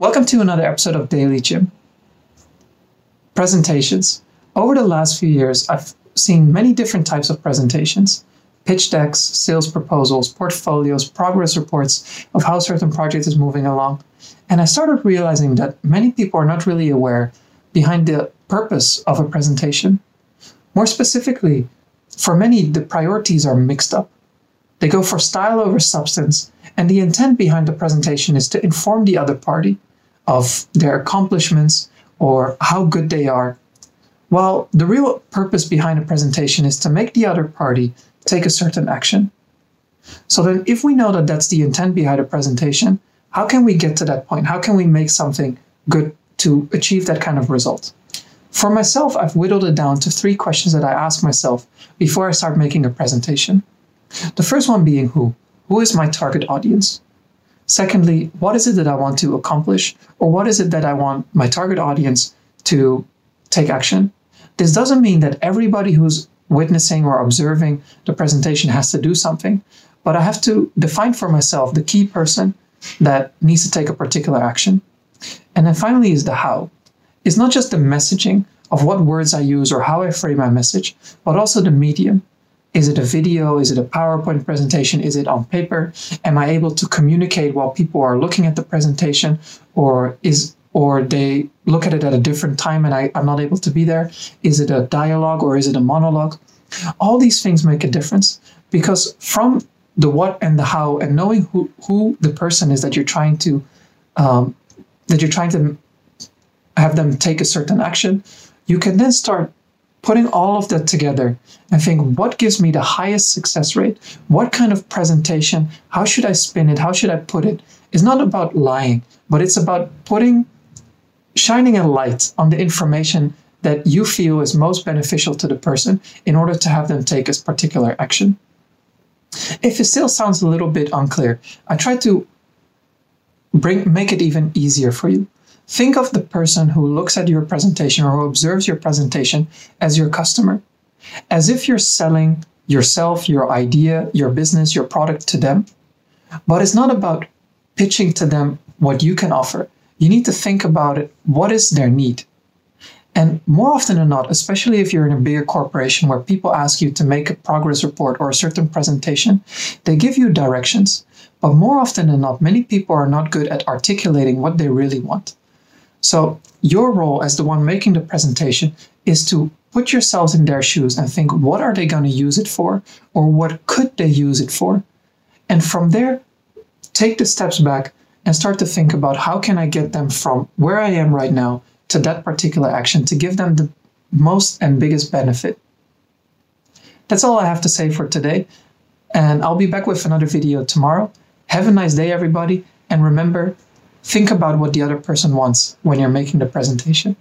Welcome to another episode of Daily Jim. Presentations. Over the last few years, I've seen many different types of presentations pitch decks, sales proposals, portfolios, progress reports of how certain project is moving along. And I started realizing that many people are not really aware behind the purpose of a presentation. More specifically, for many, the priorities are mixed up. They go for style over substance, and the intent behind the presentation is to inform the other party of their accomplishments or how good they are. While the real purpose behind a presentation is to make the other party take a certain action. So then, if we know that that's the intent behind a presentation, how can we get to that point? How can we make something good to achieve that kind of result? For myself, I've whittled it down to three questions that I ask myself before I start making a presentation. The first one being who? Who is my target audience? Secondly, what is it that I want to accomplish? Or what is it that I want my target audience to take action? This doesn't mean that everybody who's witnessing or observing the presentation has to do something, but I have to define for myself the key person that needs to take a particular action. And then finally is the how. It's not just the messaging of what words I use or how I frame my message, but also the medium. Is it a video? Is it a PowerPoint presentation? Is it on paper? Am I able to communicate while people are looking at the presentation? Or is or they look at it at a different time and I, I'm not able to be there? Is it a dialogue or is it a monologue? All these things make a difference because from the what and the how and knowing who, who the person is that you're trying to um, that you're trying to have them take a certain action, you can then start putting all of that together and think what gives me the highest success rate? What kind of presentation? How should i spin it? How should i put it? It's not about lying but it's about putting shining a light on the information that you feel is most beneficial to the person in order to have them take a particular action. If it still sounds a little bit unclear i try to bring make it even easier for you Think of the person who looks at your presentation or who observes your presentation as your customer, as if you're selling yourself, your idea, your business, your product to them. But it's not about pitching to them what you can offer. You need to think about it what is their need? And more often than not, especially if you're in a bigger corporation where people ask you to make a progress report or a certain presentation, they give you directions. But more often than not, many people are not good at articulating what they really want. So, your role as the one making the presentation is to put yourselves in their shoes and think what are they going to use it for or what could they use it for? And from there, take the steps back and start to think about how can I get them from where I am right now to that particular action to give them the most and biggest benefit. That's all I have to say for today. And I'll be back with another video tomorrow. Have a nice day, everybody. And remember, think about what the other person wants when you're making the presentation.